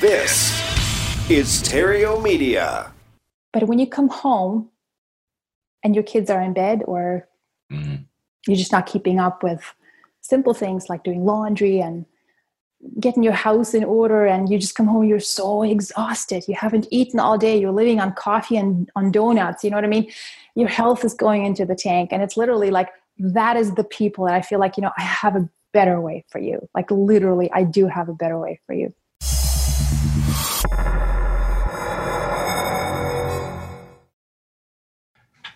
This is Theriault Media. But when you come home and your kids are in bed or Mhm. you're just not keeping up with simple things like doing laundry and getting your house in order and you just come home you're so exhausted. You haven't eaten all day. You're living on coffee and on donuts. You know what i mean? Your health is going into the tank. And it's literally like that is the people that i feel like you know i have a better way for you like literally i do have a better way for you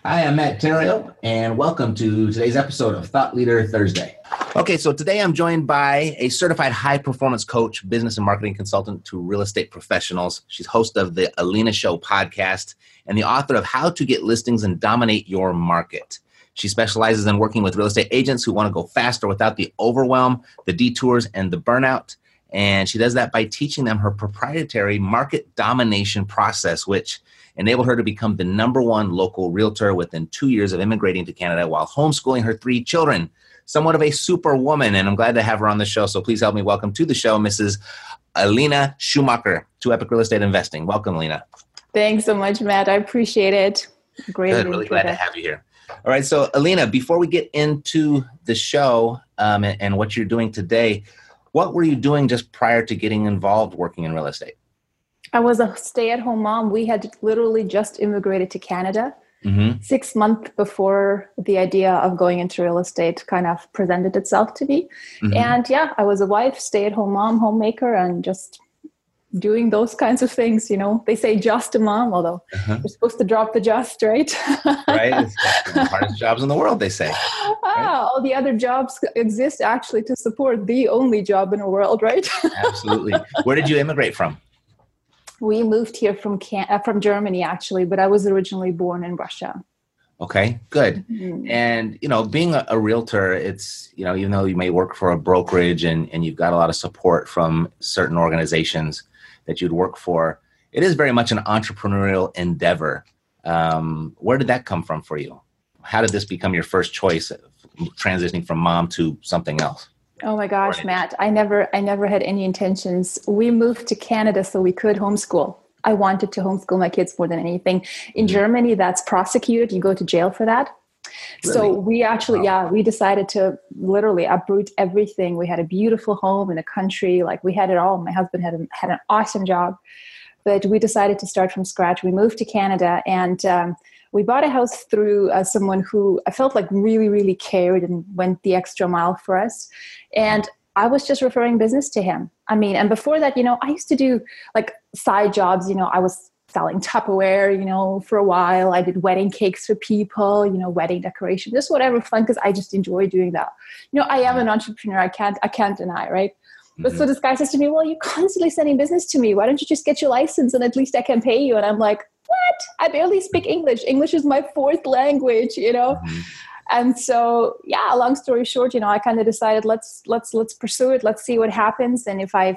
Hi, I'm Matt Theriault, and welcome to today's episode of Thought Leader Thursday. Okay, so today I'm joined by a certified high performance coach, business and marketing consultant to real estate professionals. She's host of the Alina Show podcast and the author of How to Get Listings and Dominate Your Market. She specializes in working with real estate agents who want to go faster without the overwhelm, the detours, and the burnout. And she does that by teaching them her proprietary market domination process, which enabled her to become the number one local realtor within two years of immigrating to Canada while homeschooling her three children. Somewhat of a superwoman, and I'm glad to have her on the show. So please help me welcome to the show, Mrs. Alina Schumacher to Epic Real Estate Investing. Welcome, Alina. thanks so much matt i appreciate it great Good, really glad to have you here. All right, so Alina, before we get into the show um, and, and what you're doing today, what were you doing just prior to getting involved working in real estate? I was a stay at home mom. We had literally just immigrated to Canada Mm-hmm. six months before the idea of going into real estate kind of presented itself to me. Mm-hmm. And yeah, I was a wife, stay at home mom, homemaker, and just doing those kinds of things. You know, they say just a mom, although Uh-huh. you're supposed to drop the just, right? Right? It's the hardest jobs in the world, they say. ah, all the other jobs exist actually to support the only job in the world, right? Absolutely. Where did you immigrate from? we moved here from Can- uh, from Germany actually, but I was originally born in Russia. Okay, good. Mhm. And you know, being a, a realtor, it's you know, even though you may work for a brokerage and and you've got a lot of support from certain organizations that you'd work for, it is very much an entrepreneurial endeavor. Um, where did that come from for you? How did this become your first choice, transitioning from mom to something else? Oh my gosh, Matt, I never I never had any intentions. We moved to Canada so we could homeschool. I wanted to homeschool my kids more than anything. In Mhm. Germany, that's prosecuted. You go to jail for that. So we actually, Wow. yeah, we decided to literally uproot everything. We had a beautiful home in the country, like we had it all. My husband had a, had an awesome job, but we decided to start from scratch. We moved to Canada, and um, we bought a house through uh, someone who I felt like really, really cared and went the extra mile for us. And I was just referring business to him. I mean, and before that, you know, I used to do like side jobs. You know, I was selling Tupperware, you know, for a while. I did wedding cakes for people, you know, wedding decoration, just whatever fun because I just enjoy doing that. You know, I am an entrepreneur. I can't I can't deny, right? But Mhm. so this guy says to me, Well, you're constantly sending business to me. Why don't you just get your license and at least I can pay you? And I'm like, What? I barely speak English. English is my fourth language, you know? Mhm. and so yeah long story short you know i kind of decided let's let's let's pursue it let's see what happens and if i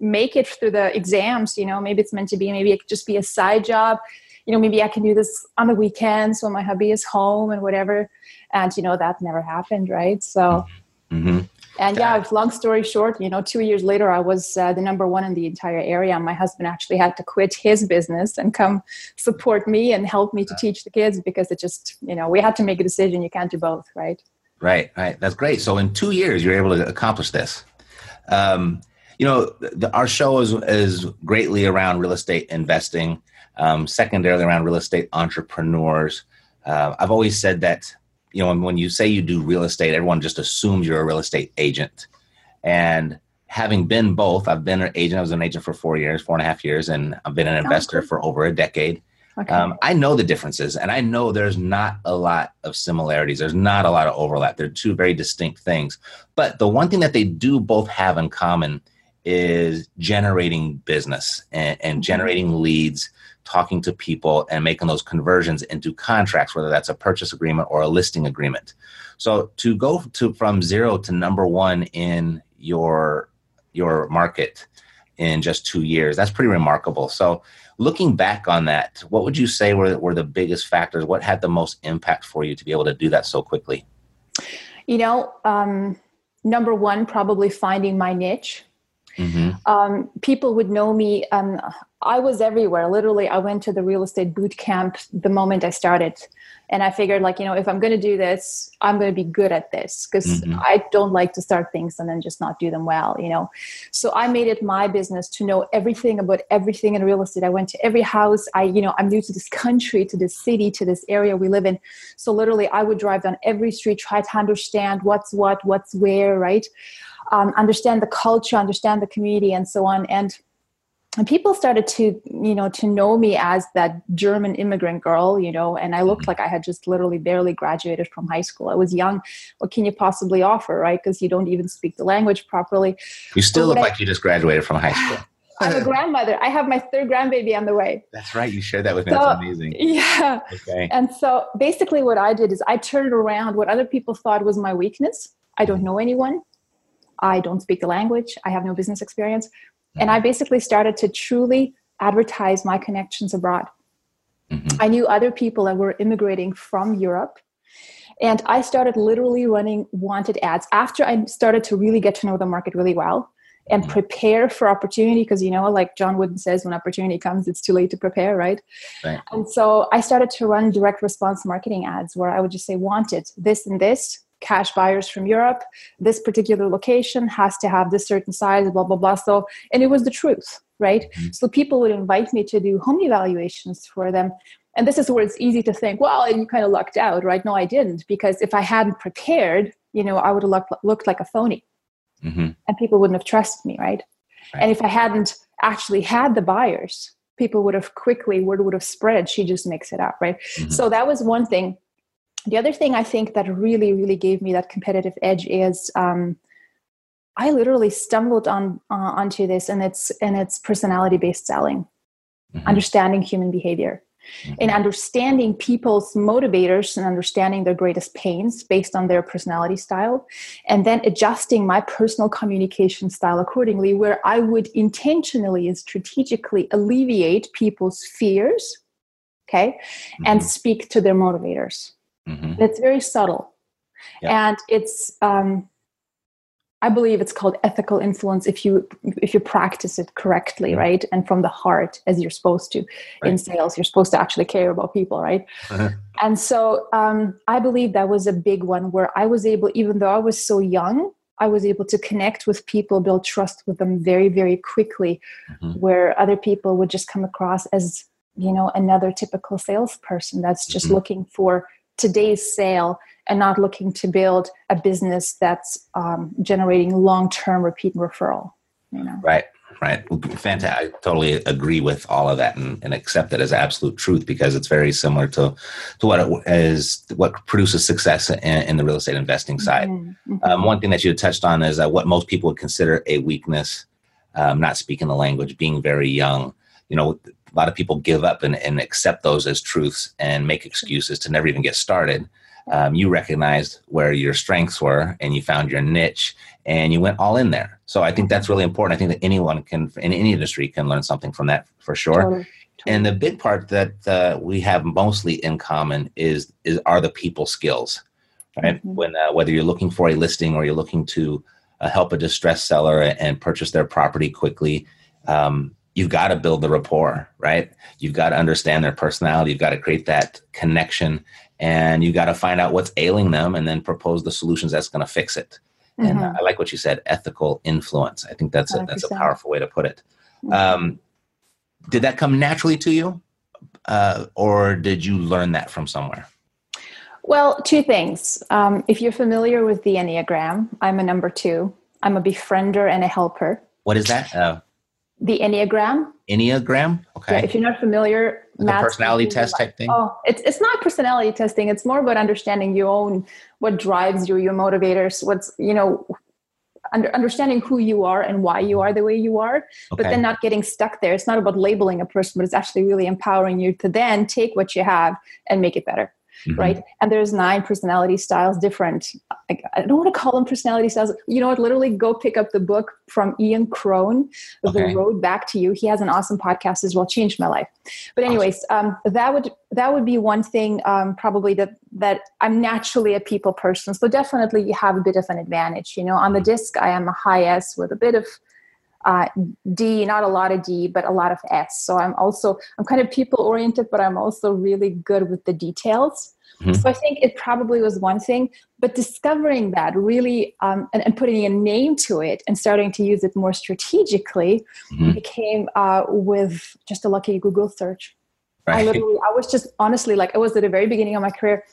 make it through the exams you know maybe it's meant to be maybe it could just be a side job you know maybe i can do this on the weekends when my hubby is home and whatever and you know that never happened right so Mhm. and yeah long story short you know two years later i was uh, the number one in the entire area my husband actually had to quit his business and come support me and help me to teach the kids because it just you know we had to make a decision you can't do both right Right, right. That's great. So in two years, you're able to accomplish this. Um, you know, the, our show is is greatly around real estate investing, um, secondarily around real estate entrepreneurs. Uh, I've always said that you know when, when you say you do real estate, everyone just assumes you're a real estate agent. And having been both, I've been an agent. I was an agent for four years, four and a half years, and I've been an investor cool. for over a decade. okay Um, I know the differences, and I know there's not a lot of similarities. There's not a lot of overlap. They're two very distinct things. But the one thing that they do both have in common is generating business and, and generating leads talking to people and making those conversions into contracts whether that's a purchase agreement or a listing agreement. So to go to from zero to number one in your your market in just two years that's pretty remarkable. So looking back on that what would you say were, were the biggest factors? What had the most impact for you to be able to do that so quickly? You know um, number one probably finding my niche Mm-hmm. Um, people would know me. Um, I was everywhere. Literally, I went to the real estate boot camp the moment I started. And I figured, like, you know, if I'm going to do this, I'm going to be good at this because mm-hmm. I don't like to start things and then just not do them well, you know. So I made it my business to know everything about everything in real estate. I went to every house. I, you know, I'm new to this country, to this city, to this area we live in. So literally, I would drive down every street, try to understand what's what, what's where, right? Um, understand the culture, understand the community, and so on. And and people started to you know to know me as that german immigrant girl you know and i looked mm-hmm. like i had just literally barely graduated from high school. I was young. What can you possibly offer right? Because you don't even speak the language properly. You still look I, like you just graduated from high school. I'm a grandmother. I have my third grandbaby on the way. That's right. You shared that with me. So, that's amazing. yeah. Okay. And so basically what i did is i turned around what other people thought was my weakness. I don't know anyone I don't speak the language, I have no business experience. And I basically started to truly advertise my connections abroad. Mm-hmm. I knew other people that were immigrating from Europe. And I started literally running wanted ads after I started to really get to know the market really well and mm-hmm. prepare for opportunity because you know like john wooden says when opportunity comes it's too late to prepare right? right and so i started to run direct response marketing ads where i would just say wanted this and this cash buyers from Europe. This particular location has to have this certain size, blah, blah, blah. So, and it was the truth, right? Mm-hmm. So people would invite me to do home evaluations for them. And this is where it's easy to think, well, you kind of lucked out, right? No, I didn't, because if I hadn't prepared, you know, I would have looked, looked like a phony. Mm-hmm. And people wouldn't have trusted me, right? right? And if I hadn't actually had the buyers, people would have quickly, word would have spread. She just makes it up, right? Mm-hmm. So that was one thing the other thing I think that really, really gave me that competitive edge is um, I literally stumbled on uh, onto this, and it's and it's personality based selling, mm-hmm. understanding human behavior, mm-hmm. and understanding people's motivators and understanding their greatest pains based on their personality style, and then adjusting my personal communication style accordingly, where I would intentionally and strategically alleviate people's fears, okay, mm-hmm. and speak to their motivators Mm-hmm. It's very subtle. Yeah. And it's um, I believe it's called ethical influence if you if you practice it correctly, right? And from the heart as you're supposed to. Right. In sales, you're supposed to actually care about people, right? Uh-huh. And so um, I believe that was a big one where I was able, even though I was so young, I was able to connect with people, build trust with them very, very quickly, mm-hmm. where other people would just come across as, you know, another typical salesperson that's just mm-hmm. looking for today's sale and not looking to build a business that's um, generating long-term repeat referral you know right right fantastic i totally agree with all of that and, and accept it as absolute truth because it's very similar to to what it is what produces success in, in the real estate investing side mm-hmm. mm-hmm. Um, one thing that you touched on is uh, what most people would consider a weakness um, not speaking the language being very young you know a lot of people give up and, and accept those as truths and make excuses to never even get started. Um, you recognized where your strengths were and you found your niche and you went all in there. So I think that's really important. I think that anyone can, in any industry, can learn something from that for sure. Totally. And the big part that uh, we have mostly in common is is are the people skills, right? Mm-hmm. When uh, whether you're looking for a listing or you're looking to uh, help a distressed seller and purchase their property quickly, um, you've got to build the rapport, right? You've got to understand their personality. You've got to create that connection and you've got to find out what's ailing them and then propose the solutions that's going to fix it. Mm-hmm. And I like what you said, ethical influence. I think that's a, that's a powerful way to put it. Mm-hmm. Um, did that come naturally to you? Uh, or did you learn that from somewhere? Well, two things. Um, if you're familiar with the Enneagram, I'm a number two. I'm a befriender and a helper. What is that? Uh, the Enneagram. Enneagram. Okay. Yeah, if you're not familiar, the personality test type thing. Oh, it's it's not personality testing. It's more about understanding your own what drives you, your motivators. What's you know, under, understanding who you are and why you are the way you are, okay. but then not getting stuck there. It's not about labeling a person, but it's actually really empowering you to then take what you have and make it better mm-hmm. right? And there's nine personality styles different. I, I, don't want to call them personality styles. You know what? Literally go pick up the book from Ian Cron, okay. The Road Back to You. He has an awesome podcast as well, changed my life. But anyways, um, that would that would be one thing um, probably that that I'm naturally a people person. So definitely you have a bit of an advantage. You know, on the mm-hmm. disc I am a high S with a bit of uh, D, not a lot of D, but a lot of S. So I'm also I'm kind of people oriented, but I'm also really good with the details. Mm-hmm. So I think it probably was one thing, but discovering that really um, and, and, putting a name to it and starting to use it more strategically mm-hmm. became uh, with just a lucky Google search. Right. I literally, I was just honestly like I was at the very beginning of my career,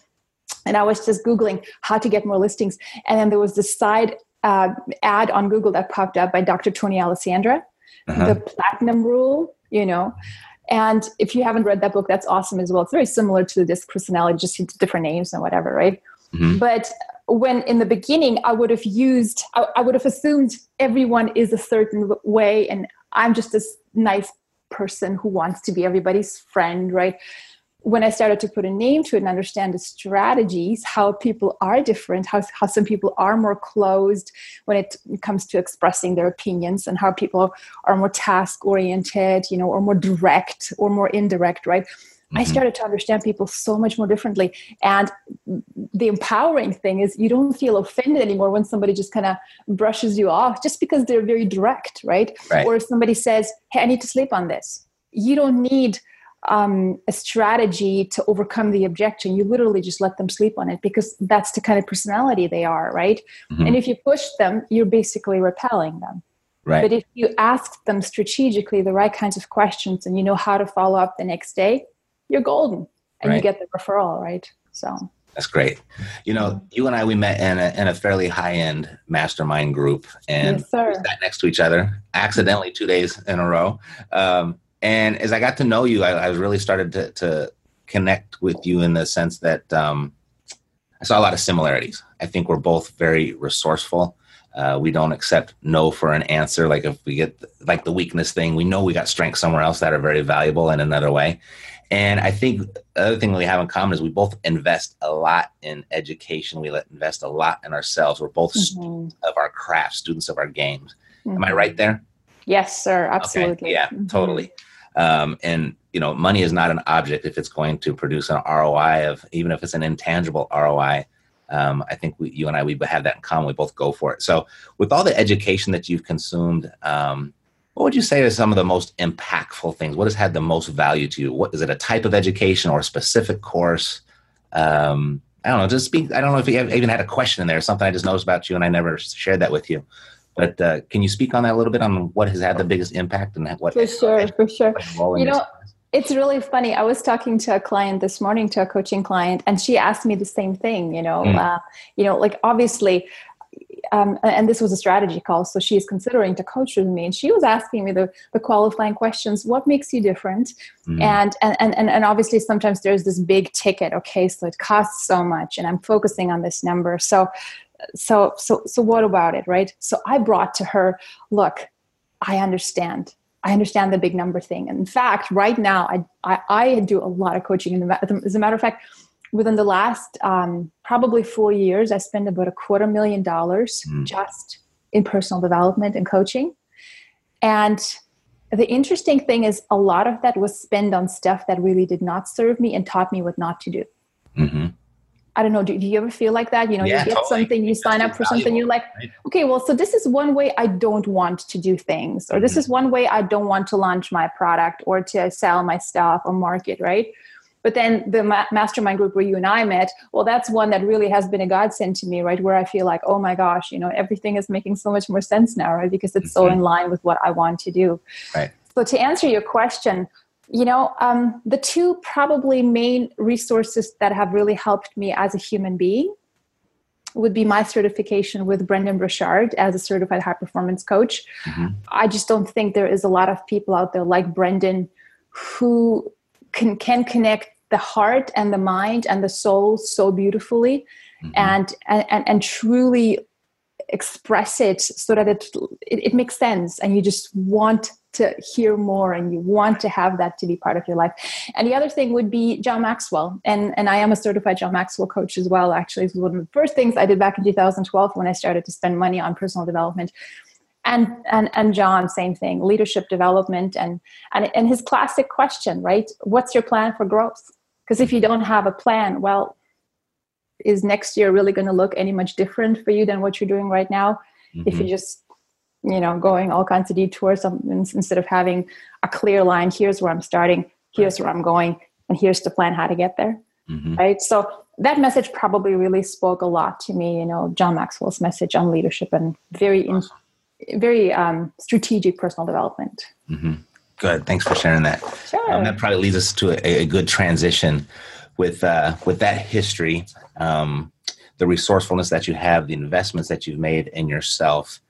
and I was just googling how to get more listings, and then there was this side uh, ad on Google that popped up by Dr. Tony Alessandra, uh-huh. the Platinum Rule. You know, and if you haven't read that book, that's awesome as well. It's very similar to this personality, just different names and whatever, right? Mm-hmm. But when in the beginning, I would have used, I, I would have assumed everyone is a certain way, and I'm just this nice person who wants to be everybody's friend, right? When I started to put a name to it and understand the strategies, how people are different, how, how some people are more closed when it comes to expressing their opinions, and how people are more task oriented, you know, or more direct or more indirect, right? Mm-hmm. I started to understand people so much more differently. And the empowering thing is you don't feel offended anymore when somebody just kind of brushes you off just because they're very direct, right? right? Or if somebody says, Hey, I need to sleep on this. You don't need um, a strategy to overcome the objection. You literally just let them sleep on it because that's the kind of personality they are, right? Mm-hmm. And if you push them, you're basically repelling them. Right. But if you ask them strategically the right kinds of questions and you know how to follow up the next day, you're golden and right. you get the referral, right? So that's great. You know, you and I we met in a, in a fairly high end mastermind group, and yes, sat next to each other accidentally two days in a row. Um, and as I got to know you, I, I really started to, to, connect with you in the sense that um, I saw a lot of similarities. I think we're both very resourceful. Uh, we don't accept no for an answer. Like if we get like the weakness thing, we know we got strengths somewhere else that are very valuable in another way. And I think the other thing we have in common is we both invest a lot in education. We invest a lot in ourselves. We're both mm-hmm. students of our craft, students of our games. Mm-hmm. Am I right there? Yes, sir. Absolutely. Okay. Yeah, mm-hmm. totally. Um, and you know, money is not an object if it's going to produce an ROI of even if it's an intangible ROI. Um, I think we, you and I, we have that in common. We both go for it. So, with all the education that you've consumed, um, what would you say are some of the most impactful things? What has had the most value to you? What is it? A type of education or a specific course? Um, I don't know. Just speak. I don't know if you even had a question in there. Something I just noticed about you, and I never shared that with you. But uh, can you speak on that a little bit on what has had the biggest impact and what? For sure, for sure. You know, it's really funny. I was talking to a client this morning, to a coaching client, and she asked me the same thing. You know, mm. uh, you know, like obviously. Um, and this was a strategy call, so she is considering to coach with me, and she was asking me the, the qualifying questions: What makes you different? Mm. And, and and and obviously, sometimes there's this big ticket. Okay, so it costs so much, and I'm focusing on this number. So so so so what about it right? So i brought to her look i understand. I understand the big number thing. And in fact right now i i, I do a lot of coaching. In the, as a matter of fact within the last um, probably four years i spent about a quarter million dollars mm. just in personal development and coaching. And the interesting thing is a lot of that was spent on stuff that really did not serve me and taught me what not to do. Mm-hmm. I don't know, do, do, you ever feel like that? You know, yeah, you get totally. something, you sign up for valuable, something, you're like, right? okay, well, so this is one way I don't want to do things, or mm-hmm. this is one way I don't want to launch my product or to sell my stuff or market, right? But then the ma- mastermind group where you and I met, well, that's one that really has been a godsend to me, right? Where I feel like, oh my gosh, you know, everything is making so much more sense now, right? Because it's mm-hmm. so in line with what I want to do. Right. So to answer your question, you know um, the two probably main resources that have really helped me as a human being would be my certification with Brendon Burchard as a certified high performance coach. Mm-hmm. I just don't think there is a lot of people out there like Brendon who can can connect the heart and the mind and the soul so beautifully mm-hmm. and, and and truly express it so that it, it, it makes sense and you just want to hear more and you want to have that to be part of your life. And the other thing would be John Maxwell. And, and I am a certified John Maxwell coach as well, actually. It's one of the first things I did back in 2012 when I started to spend money on personal development. And, and, and John, same thing, leadership development. And, and, and his classic question, right? What's your plan for growth? Because if you don't have a plan, well, is next year really going to look any much different for you than what you're doing right now? Mm-hmm. If you mm-hmm. just you know going all kinds of detours instead of having a clear line here's where i'm starting here's where i'm going and here's the plan how to get there mm-hmm. right so that message probably really spoke a lot to me you know john maxwell's message on leadership and very in, very um, strategic personal development mm-hmm. good thanks for sharing that sure. Um, that probably leads us to a, a good transition with uh, with that history um, the resourcefulness that you have the investments that you've made in yourself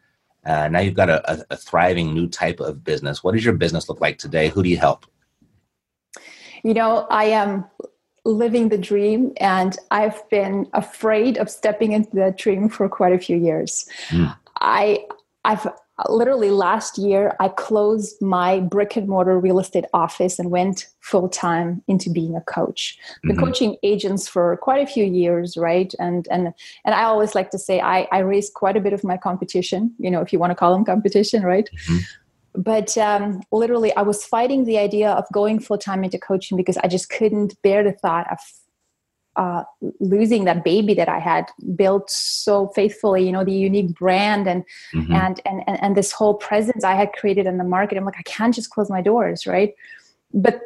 uh, now you've got a, a, thriving new type of business. What does your business look like today? Who do you help? You know, I am living the dream and I've been afraid of stepping into that dream for quite a few years. Mm. I I've literally last year i closed my brick and mortar real estate office and went full time into being a coach been mm-hmm. coaching agents for quite a few years right and and and i always like to say i i raised quite a bit of my competition you know if you want to call them competition right mm-hmm. but um, literally i was fighting the idea of going full time into coaching because i just couldn't bear the thought of uh, losing that baby that I had built so faithfully, you know, the unique brand and, mm-hmm. and, and, and, and this whole presence I had created in the market. I'm like, I can't just close my doors. Right. But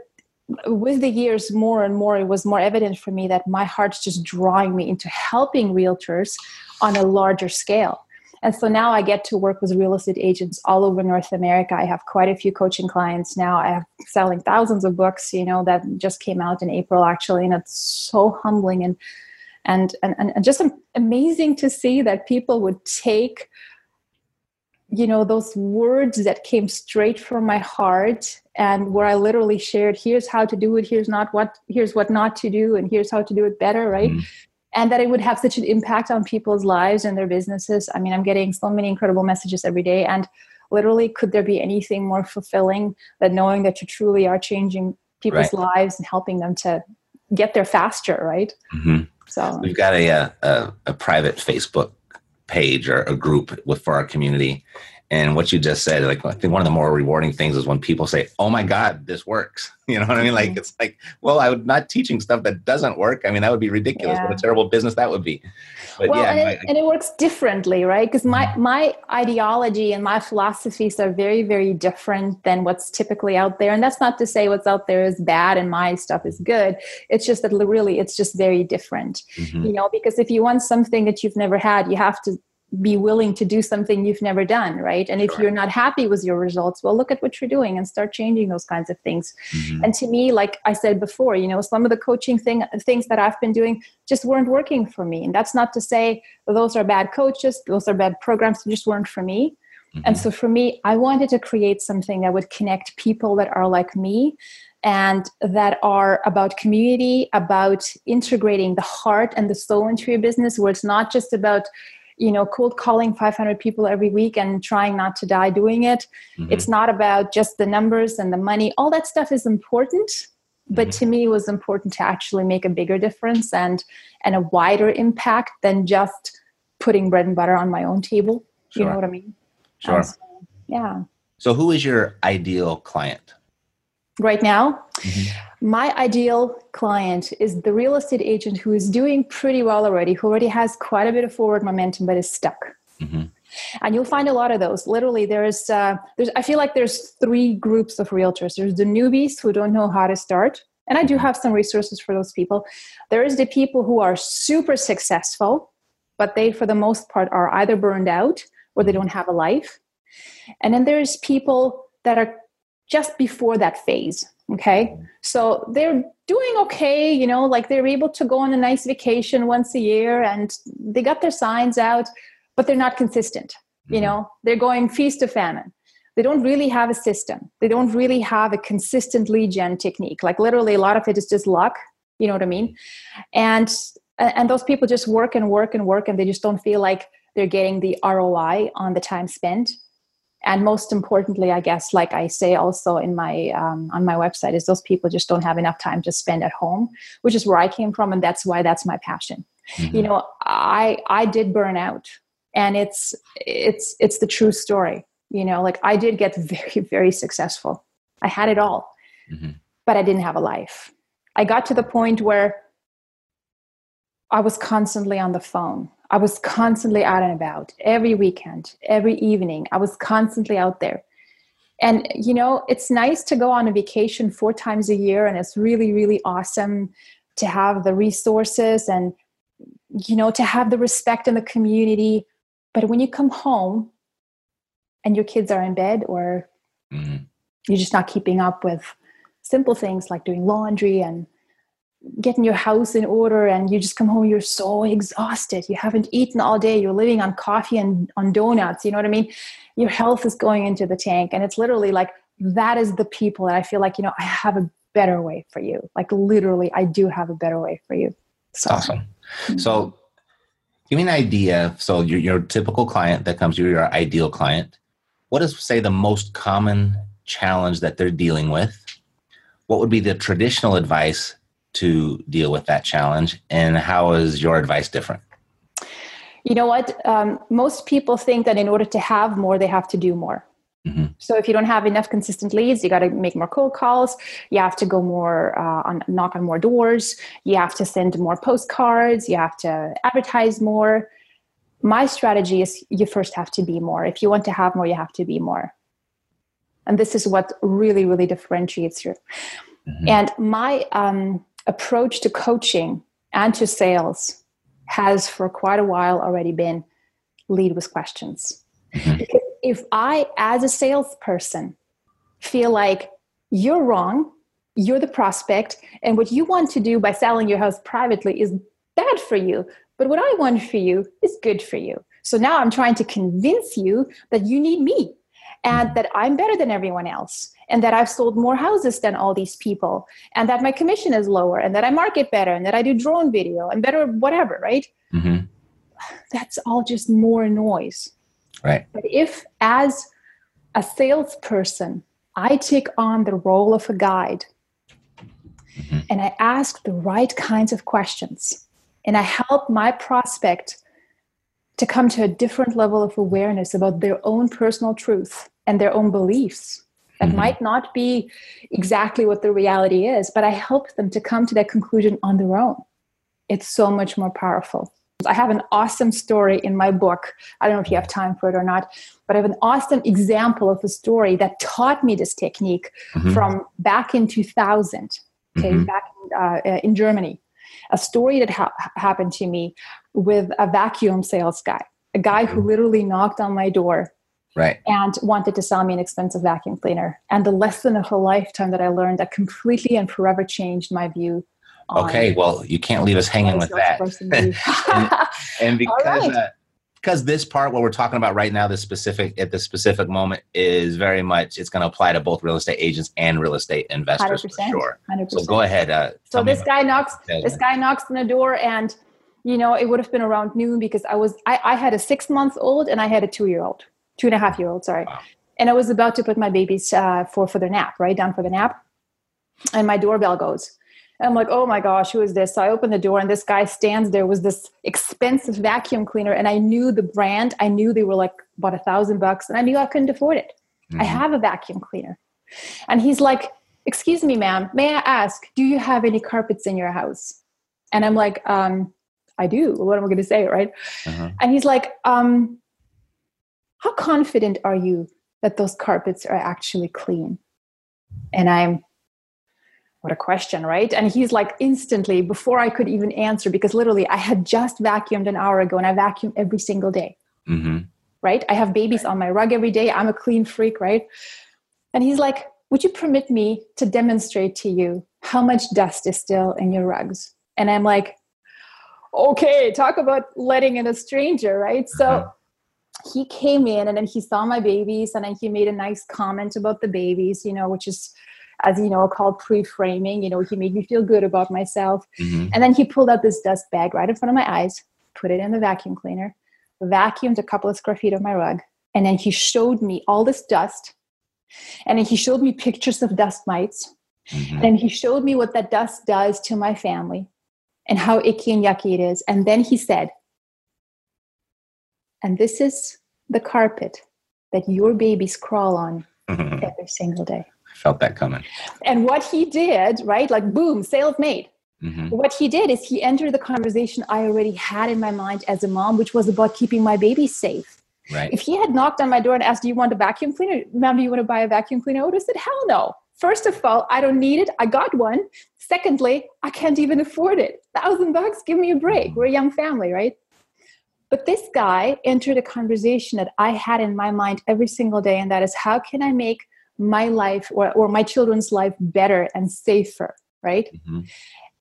with the years, more and more, it was more evident for me that my heart's just drawing me into helping realtors on a larger scale. And so now I get to work with real estate agents all over North America. I have quite a few coaching clients now. I have selling thousands of books, you know, that just came out in April actually. And it's so humbling and and and, and just amazing to see that people would take you know those words that came straight from my heart and where i literally shared here's how to do it here's not what here's what not to do and here's how to do it better right mm and that it would have such an impact on people's lives and their businesses. I mean, I'm getting so many incredible messages every day. And literally, could there be anything more fulfilling than knowing that you truly are changing people's right. lives and helping them to get there faster, right? Mm-hmm. So we've got a, uh, a, a private Facebook page or a group with for our community and what you just said, like I think one of the more rewarding things is when people say, "Oh my God, this works." You know what I mean? Like mm-hmm. it's like, well, I would not teaching stuff that doesn't work. I mean, that would be ridiculous. Yeah. What a terrible business that would be. But well, yeah, and, it, and it works differently, right? Because my mm-hmm. my ideology and my philosophies are very very different than what's typically out there. And that's not to say what's out there is bad and my stuff is good. It's just that really, it's just very different. Mm-hmm. You know, because if you want something that you've never had, you have to be willing to do something you've never done right and if sure. you're not happy with your results well look at what you're doing and start changing those kinds of things mm-hmm. and to me like i said before you know some of the coaching thing things that i've been doing just weren't working for me and that's not to say those are bad coaches those are bad programs just weren't for me mm-hmm. and so for me i wanted to create something that would connect people that are like me and that are about community about integrating the heart and the soul into your business where it's not just about you know cold calling 500 people every week and trying not to die doing it. Mm-hmm. it's not about just the numbers and the money. All that stuff is important but mm-hmm. to me it was important to actually make a bigger difference and and a wider impact than just putting bread and butter on my own table. Sure. you know what i mean? Sure. So, yeah. So who is your ideal client right now. Mm-hmm. my ideal client is the real estate agent who is doing pretty well already who already has quite a bit of forward momentum but is stuck. Mm-hmm. and you'll find a lot of those. Literally there's uh, there's i feel like there's three groups of realtors. There's the newbies who don't know how to start and i do have some resources for those people. There is the people who are super successful but they for the most part are either burned out or they don't have a life. And then there's people that are just before that phase okay? So they're doing okay you know like they're able to go on a nice vacation once a year and they got their signs out but they're not consistent you mm-hmm. know? They're going feast to famine. They don't really have a system. They don't really have a consistent lead gen technique. Like literally a lot of it is just luck you know what i mean? And and those people just work and work and work and they just don't feel like they're getting the ROI on the time spent. And most importantly, I guess, like I say also in my um, on my website, is those people just don't have enough time to spend at home, which is where I came from, and that's why that's my passion. Mm-hmm. You know, I I did burn out, and it's it's it's the true story. You know, like I did get very very successful. I had it all, mm-hmm. but I didn't have a life. I got to the point where I was constantly on the phone. I was constantly out and about every weekend, every evening. I was constantly out there. And, you know, it's nice to go on a vacation four times a year, and it's really, really awesome to have the resources and, you know, to have the respect in the community. But when you come home and your kids are in bed or mm-hmm. you're just not keeping up with simple things like doing laundry and getting your house in order and you just come home you're so exhausted. You haven't eaten all day. You're living on coffee and on donuts you know what i mean? Your health is going into the tank and it's literally like that is the people that i feel like you know i have a better way for you. Like literally i do have a better way for you. So. Awesome. Mm-hmm. so give me an idea so your, your typical client that comes to you your ideal client what is say the most common challenge that they're dealing with? What would be the traditional advice to deal with that challenge and how is your advice different? You know what? Um, most people think that in order to have more they have to do more. Mm-hmm. so if you don't have enough consistent leads you got to make more cold calls. You have to go more uh, on knock on more doors. You have to send more postcards. You have to advertise more. My strategy is you first have to be more. If you want to have more you have to be more. And this is what really really differentiates you. Mm-hmm. and my um, approach to coaching and to sales has for quite a while already been lead with questions. Mm-hmm. If I, as a salesperson, feel like you're wrong, you're the prospect, and what you want to do by selling your house privately is bad for you, but what I want for you is good for you. So now I'm trying to convince you that you need me and that I'm better than everyone else and that I've sold more houses than all these people and that my commission is lower and that I market better and that I do drone video and better whatever, right? Mm-hmm. That's all just more noise. Right. But if as a salesperson, I take on the role of a guide mm-hmm. and I ask the right kinds of questions and I help my prospect to come to a different level of awareness about their own personal truth and their own beliefs that mm-hmm. might not be exactly what the reality is, but I help them to come to that conclusion on their own. It's so much more powerful. I have an awesome story in my book. I don't know if you have time for it or not, but I have an awesome example of a story that taught me this technique mm-hmm. from back in 2000, okay, mm-hmm. back in, uh, in, Germany. A story that ha- happened to me with a vacuum sales guy, a guy who mm-hmm. literally knocked on my door right. and wanted to sell me an expensive vacuum cleaner. And the lesson of a lifetime that i learned that completely and forever changed my view okay well you can't leave us hanging with that. and, and, because right. uh, because this part what we're talking about right now this specific at this specific moment is very much it's going to apply to both real estate agents and real estate investors 100%, for sure. 100%. so go ahead uh, so this guy knocks this guy knocks on the door and you know it would have been around noon because i was i, I had a six month old and i had a two year old two and a half year old, sorry. Wow. And I was about to put my babies uh, for for their nap, right down for the nap, and my doorbell goes. And I'm like, oh my gosh, who is this? So I open the door, and this guy stands there with this expensive vacuum cleaner, and I knew the brand. I knew they were like about a thousand bucks, and I knew I couldn't afford it. Mm-hmm. I have a vacuum cleaner, and he's like, "Excuse me, ma'am, may I ask, do you have any carpets in your house?" And I'm like, um, "I do." What am I going to say, right? Uh-huh. And he's like, um, how confident are you that those carpets are actually clean? And I'm, what a question, right? And he's like, instantly, before I could even answer, because literally I had just vacuumed an hour ago and I vacuum every single day. Mm-hmm. Right? I have babies on my rug every day. I'm a clean freak, right? And he's like, Would you permit me to demonstrate to you how much dust is still in your rugs? And I'm like, Okay, talk about letting in a stranger, right? So, uh-huh he came in and then he saw my babies and then he made a nice comment about the babies, you know, which is as you know called pre-framing you know he made me feel good about myself mm-hmm. and then he pulled out this dust bag right in front of my eyes put it in the vacuum cleaner vacuumed a couple of square feet of my rug, and then he showed me all this dust. And then he showed me pictures of dust mites. Mm-hmm. And he showed me what that dust does to my family and how icky and yucky it is. And then he said, and this is the carpet that your babies crawl on mm-hmm. every single day. I felt that coming. And what he did, right? Like, boom, sales made. Mm-hmm. What he did is he entered the conversation I already had in my mind as a mom, which was about keeping my baby safe. Right. If he had knocked on my door and asked, Do you want a vacuum cleaner? Mom, do you want to buy a vacuum cleaner? I would have said, Hell no. First of all, I don't need it. I got one. Secondly, I can't even afford it. Thousand bucks, give me a break. Mm-hmm. We're a young family, right? But this guy entered a conversation that I had in my mind every single day, and that is how can I make my life or, or my children's life better and safer, right? Mm-hmm.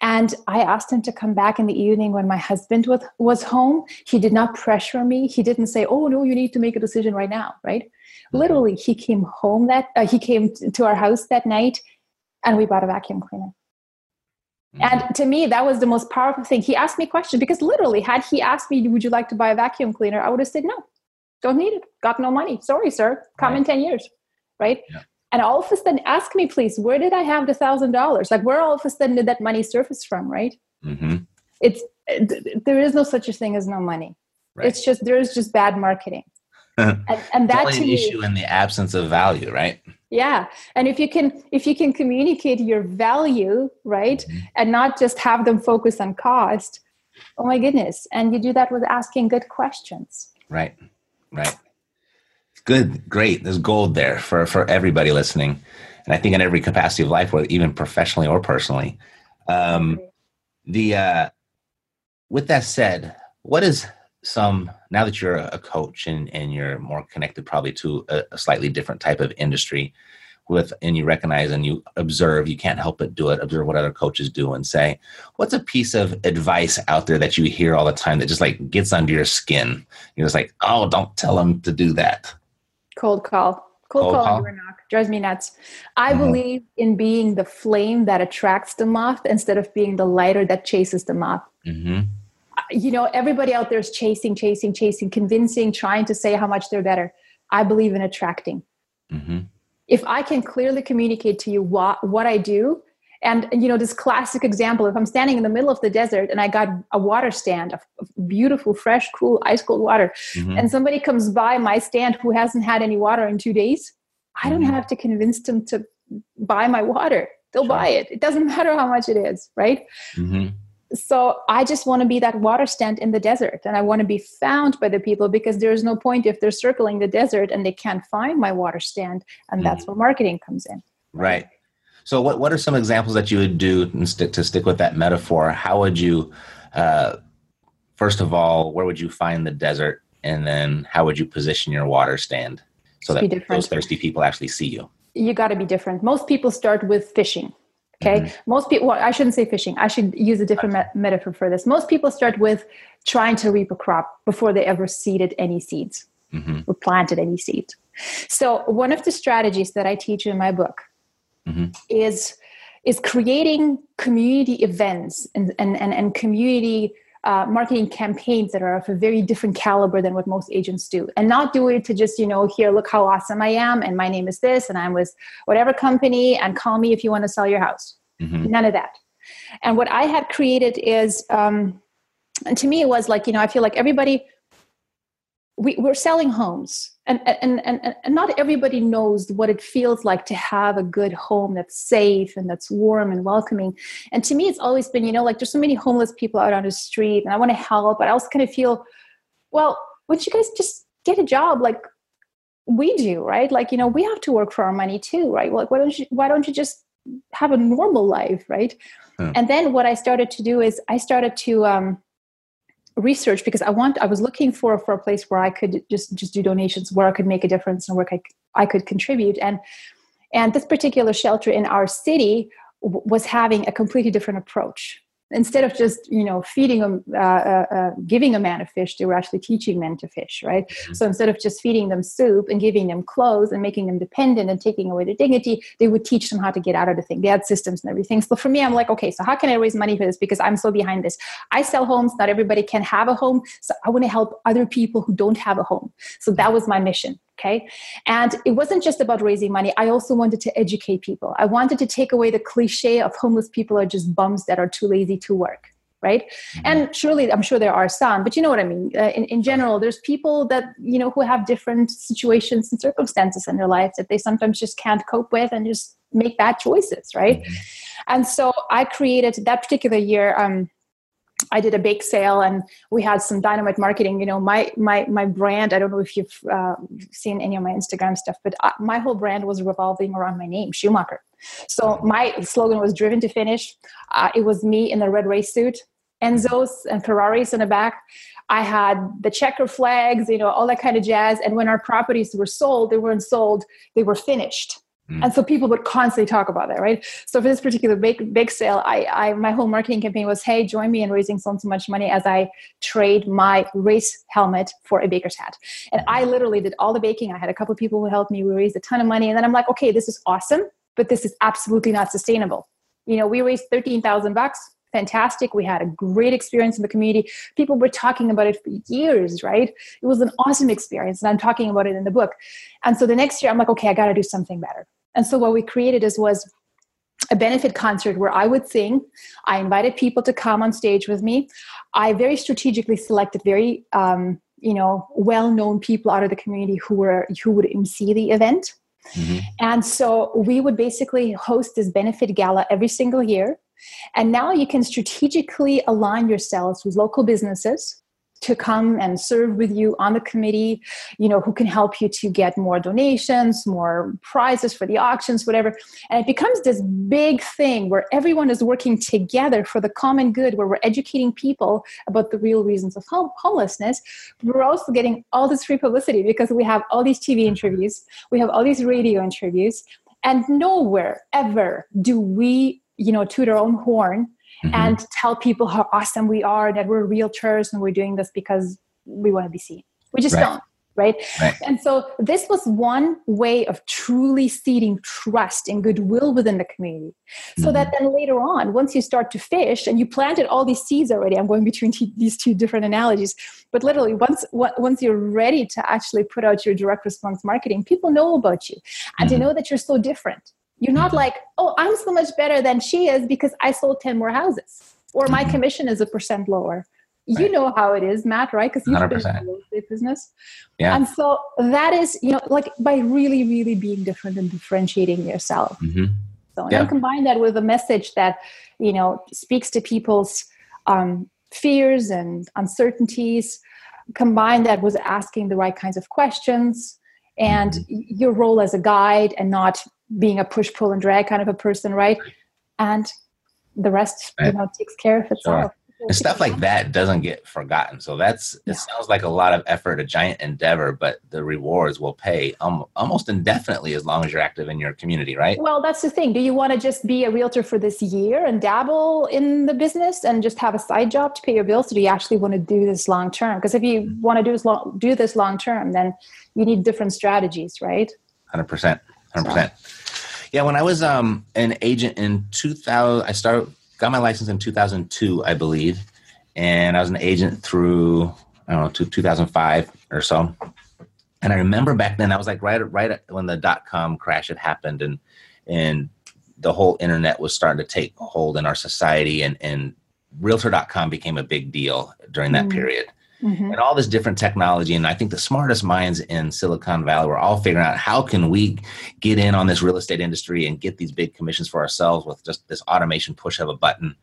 And I asked him to come back in the evening when my husband was, was home. He did not pressure me. He didn't say, "Oh no, you need to make a decision right now." Right? Mm-hmm. Literally, he came home that uh, he came to our house that night, and we bought a vacuum cleaner. Mm-hmm. And to me, that was the most powerful thing. He asked me questions because literally, had he asked me, Would you like to buy a vacuum cleaner? I would have said, No, don't need it. Got no money. Sorry, sir. Come right. in 10 years. Right. Yeah. And all of a sudden, ask me, please, where did I have the thousand dollars? Like, where all of a sudden did that money surface from? Right. Mm-hmm. It's, there is no such a thing as no money. Right. It's just, there's just bad marketing. and, and that's an issue in the absence of value, right? Yeah. And if you can if you can communicate your value right mm-hmm. and not just have them focus on cost oh my goodness. And you do that with asking good questions. Right. Right. Good. Great. There's gold there for for everybody listening. And i think in every capacity of life whether even professionally or personally. Um the uh with that said what is some now that you're a coach and, and you're more connected probably to a, a, slightly different type of industry with and you recognize and you observe you can't help but do it observe what other coaches do and say what's a piece of advice out there that you hear all the time that just like gets under your skin? You're just like oh don't tell them to do that. Cold call. Cold, cold call, call? drives me nuts. I mm-hmm. believe in being the flame that attracts the moth instead of being the lighter that chases the moth. Mm-hmm you know everybody out there is chasing chasing chasing convincing trying to say how much they're better i believe in attracting mm-hmm. if i can clearly communicate to you what, what i do and you know this classic example if i'm standing in the middle of the desert and i got a water stand of, beautiful fresh cool ice cold water mm-hmm. and somebody comes by my stand who hasn't had any water in two days i don't mm-hmm. have to convince them to buy my water they'll sure. buy it it doesn't matter how much it is right mm-hmm so i just want to be that water stand in the desert and i want to be found by the people because there's no point if they're circling the desert and they can't find my water stand and mm that's where marketing comes in. Right. So what, what are some examples that you would do and stick to stick with that metaphor? How would you uh, first of all where would you find the desert? And then how would you position your water stand so that those thirsty people actually see you? You got to be different. Most people start with fishing Okay. Mm-hmm. Most people, well, I shouldn't say fishing. I should use a different me- metaphor for this. Most people start with trying to reap a crop before they ever seeded any seeds mm-hmm. or planted any seeds. So, one of the strategies that I teach in my book mm-hmm. is is creating community events and, and, and, and community uh, marketing campaigns that are of a very different caliber than what most agents do. And not do it to just you know here look how awesome i am and my name is this and i'm with whatever company and call me if you want to sell your house. Mm-hmm. none of that. And what i had created is um, and to me it was like you know i feel like everybody we, we're selling homes and, and, and, and not everybody knows what it feels like to have a good home that's safe and that's warm and welcoming. And to me, it's always been, you know, like there's so many homeless people out on the street and I want to help, but I also kind of feel, well, wouldn't you guys just get a job like we do, right? Like, you know, we have to work for our money too, right? Like, why don't you, why don't you just have a normal life, right? Yeah. And then what I started to do is I started to, um, research because I want I was looking for for a place where I could just just do donations where I could make a difference and where I, I could contribute. And and this particular shelter in our city w- was having a completely different approach instead of just you know feeding them uh, uh, uh, giving a man a fish they were actually teaching men to fish right? Mm-hmm. so instead of just feeding them soup and giving them clothes and making them dependent and taking away their dignity they would teach them how to get out of the thing. They had systems and everything. So for me i'm like okay so how can i raise money for this? Because i'm so behind this. I sell homes. Not everybody can have a home. So i want to help other people who don't have a home. So that was my mission Okay. And it wasn't just about raising money. I also wanted to educate people. I wanted to take away the cliche of homeless people are just bums that are too lazy to work. Right. Mm-hmm. And surely, I'm sure there are some, but you know what I mean? Uh, in, in general, there's people that, you know, who have different situations and circumstances in their lives that they sometimes just can't cope with and just make bad choices. Right. Mm-hmm. And so I created that particular year. Um, I did a bake sale and we had some dynamite marketing. You know, my my my brand. I don't know if you've uh, seen any of my Instagram stuff, but uh, my whole brand was revolving around my name, Schumacher. So my slogan was "Driven to Finish." Uh, it was me in the red race suit, Enzo's and Ferraris in the back. I had the checker flags, you know, all that kind of jazz. And when our properties were sold, they weren't sold; they were finished. Mm. And so people would constantly talk about that, right? So for this particular big big sale, I, I my whole marketing campaign was, hey, join me in raising so and so much money as I trade my race helmet for a baker's hat. And I literally did all the baking. I had a couple of people who helped me. We raised a ton of money, and then I'm like, okay, this is awesome, but this is absolutely not sustainable. You know, we raised thirteen thousand bucks fantastic. We had a great experience in the community. People were talking about it for years, right? It was an awesome experience. And I'm talking about it in the book. And so the next year, I'm like, okay, I got to do something better. And so what we created is was a benefit concert where I would sing. I invited people to come on stage with me. I very strategically selected very um, you know well-known people out of the community who were who would MC the event. Mm-hmm. And so we would basically host this benefit gala every single year. And now you can strategically align yourselves with local businesses to come and serve with you on the committee you know who can help you to get more donations more prizes for the auctions whatever. And it becomes this big thing where everyone is working together for the common good where we're educating people about the real reasons of home- homelessness. We're also getting all this free publicity because we have all these tv interviews we have all these radio interviews and nowhere ever do we you know toot our own horn mm-hmm. and tell people how awesome we are, that we're realtors and we're doing this because we want to be seen. We just right. don't. Right? right? And so this was one way of truly seeding trust and goodwill within the community. So mm-hmm. that then later on, once you start to fish and you planted all these seeds already, I'm going between t- these two different analogies, but literally once once you're ready to actually put out your direct response marketing, people know about you and mm-hmm. they know that you're so different. You're not like, oh, I'm so much better than she is because I sold 10 more houses or my mm-hmm. commission is a percent lower. You know how it is, Matt, right? Because you've 100%. been in the real estate business. Yeah. And so that is, you know, like by really, really being different and differentiating yourself. Mm-hmm. So and yeah. then combine that with a message that, you know, speaks to people's um, fears and uncertainties. Combine that with asking the right kinds of questions and mm-hmm. your role as a guide and not being a push pull and drag kind of a person right and the rest you know takes care of itself sure. And stuff like that doesn't get forgotten. So that's it sounds like a lot of effort, a giant endeavor, but the rewards will pay um, almost indefinitely as long as you're active in your community, right? Well, that's the thing. Do you want to just be a realtor for this year and dabble in the business and just have a side job to pay your bills? Or do you actually want to do this long term? Because if you mm-hmm. want to do this long, do this long term, then you need different strategies, right? Hundred percent, hundred percent. Yeah, when I was um, an agent in 2000, I started got my license in 2002, I believe, and I was an agent through I don't know to 2005 or so. And I remember back then, I was like right right when the dot com crash had happened, and and the whole internet was starting to take hold in our society, and and Realtor.com became a big deal during that mm. period mm-hmm. and all this different technology. And I think the smartest minds in Silicon Valley were all figuring out how can we get in on this real estate industry and get these big commissions for ourselves with just this automation push of a button.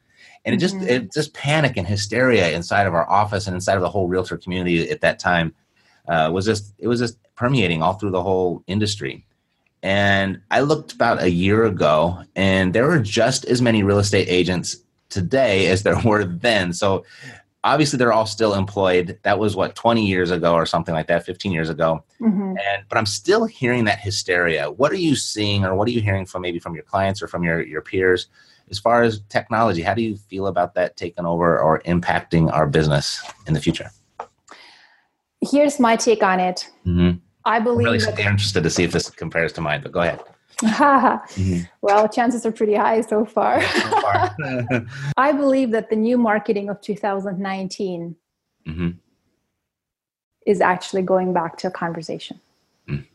And it just mm-hmm. it just panic and hysteria inside of our office and inside of the whole realtor community at that time uh, was just it was just permeating all through the whole industry. And I looked about a year ago, and there were just as many real estate agents today as there were then. So obviously they're all still employed that was what 20 years ago or something like that 15 years ago mm-hmm. and but i'm still hearing that hysteria what are you seeing or what are you hearing from maybe from your clients or from your, your peers as far as technology, how do you feel about that taking over or impacting our business in the future? Here's my take on it. Mm-hmm. I believe. I'm really interested to see if this compares to mine, but go ahead. Mm-hmm. well, chances are pretty high so far. So far. I believe that the new marketing of 2019 hmm is actually going back to a conversation. Mm.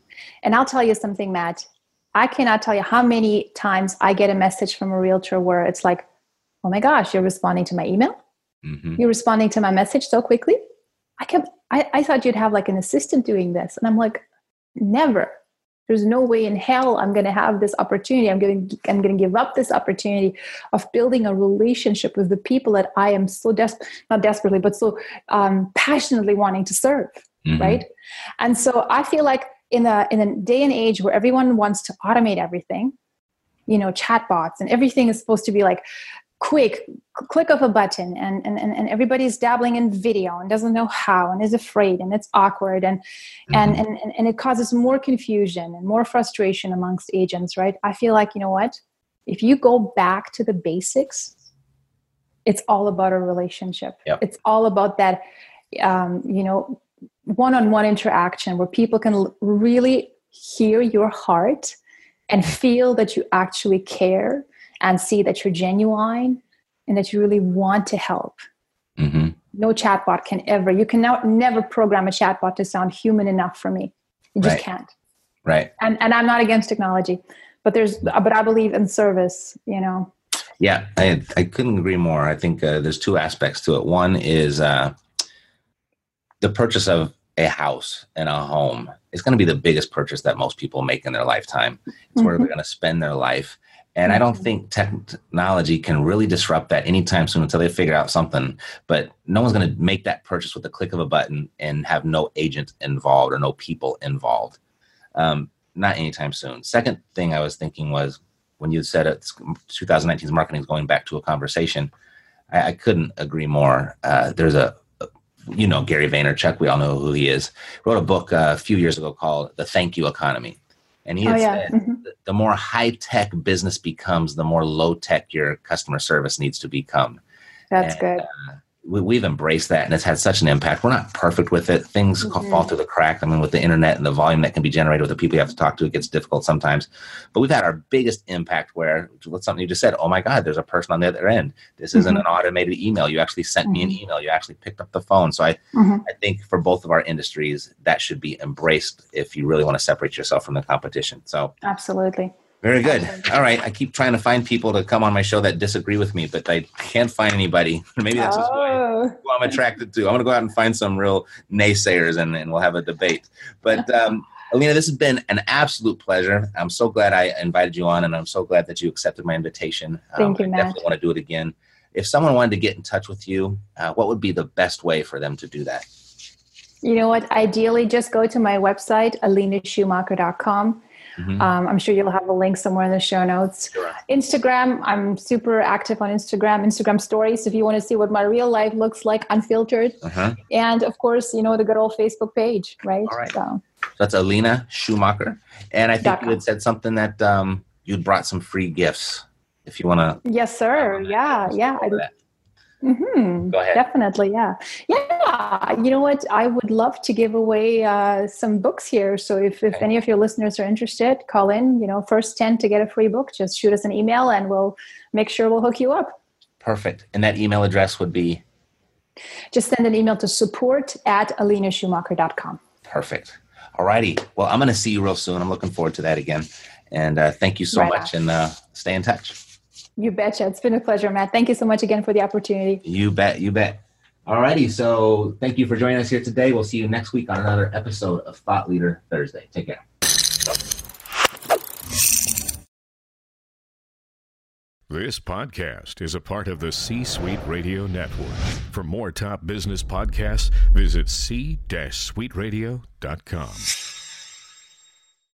And I'll tell you something, Matt. I cannot tell you how many times I get a message from a realtor where it's like, oh my gosh, you're responding to my email? hmm You're responding to my message so quickly? I kept I, I thought you'd have like an assistant doing this. And I'm like, never. There's no way in hell I'm gonna have this opportunity. I'm gonna I'm gonna give up this opportunity of building a relationship with the people that I am so desperate not desperately, but so um, passionately wanting to serve Mhm. right and so i feel like in a in a day and age where everyone wants to automate everything you know chatbots and everything is supposed to be like quick click of a button and, and and everybody's dabbling in video and doesn't know how and is afraid and it's awkward and and, and and and it causes more confusion and more frustration amongst agents right? I feel like you know what? If you go back to the basics it's all about a relationship. Yep. it's all about that um, you know one-on-one interaction where people can really hear your heart and feel that you actually care and see that you're genuine and that you really want to help hmm no chatbot can ever you can now never program a chatbot to sound human enough for me you just Right. can't Right. and and i'm not against technology but there's but i believe in service you know Yeah, I I couldn't agree more. I think uh, there's two aspects to it. One is uh, the purchase of a house and a home is going to be the biggest purchase that most people make in their lifetime. It's where they're going to spend their life. And I don't think technology can really disrupt that anytime soon until they figure out something. But no one's going to make that purchase with the click of a button and have no agent involved or no people involved. Um, not anytime soon. Second thing I was thinking was when you said it's 2019's marketing is going back to a conversation, I, I couldn't agree more. Uh, there's a, a- you know, Gary Vaynerchuk, we all know who he is, wrote a book uh, a few years ago called The Thank You Economy. And he oh yeah said, Mhm. the- the more high tech business becomes, the more low tech your customer service needs to become. that's and, good uh, we, we've embraced that, and it's had such an impact. We're not perfect with it; things Mhm. fall through the crack. I mean, with the internet and the volume that can be generated with the people you have to talk to, it gets difficult sometimes. But we've had our biggest impact where, with something you just said, oh my God, there's a person on the other end. This isn't Mhm. an automated email. You actually sent me an email. You actually picked up the phone. So I, Mhm. I think for both of our industries, that should be embraced if you really want to separate yourself from the competition. So absolutely very good. All right. I keep trying to find people to come on my show that disagree with me, but I can't find anybody. Maybe that's oh. who I'm attracted to. I'm going to go out and find some real naysayers and, and we'll have a debate. But, um, Alina, this has been an absolute pleasure. I'm so glad I invited you on and I'm so glad that you accepted my invitation. Thank you, I Matt. definitely want to do it again. If someone wanted to get in touch with you, uh, what would be the best way for them to do that? You know what? Ideally, just go to my website, alinaschumacher.com. Mhm. Um, I'm sure you'll have a link somewhere in the show notes. Sure. Instagram, I'm super active on Instagram, Instagram stories. If you want to see what my real life looks like, unfiltered. Uh-huh. And of course, you know, the good old Facebook page, right? All right. So, That's Alina Schumacher. And I think you had said something that um, you'd brought some free gifts. If you want to yes, sir. Yeah, yeah. I, that. hmm Go ahead. Definitely, yeah. Yeah, you know what? I would love to give away uh, some books here. So if, if Okay. any of your listeners are interested, call in. You know, first 10 to get a free book, just shoot us an email and we'll make sure we'll hook you up. Perfect. And that email address would be Just send an email to support at alinaschumacher.com. perfect. All righty. Well, I'm going to see you real soon. I'm looking forward to that again. And uh, thank you so Right much on. and uh, stay in touch. You betcha. It's been a pleasure, Matt. Thank you so much again for the opportunity. You bet. You bet. All righty. So thank you for joining us here today. We'll see you next week on another episode of Thought Leader Thursday. Take care. This podcast is a part of the C Suite Radio Network. For more top business podcasts, visit c-suiteradio.com.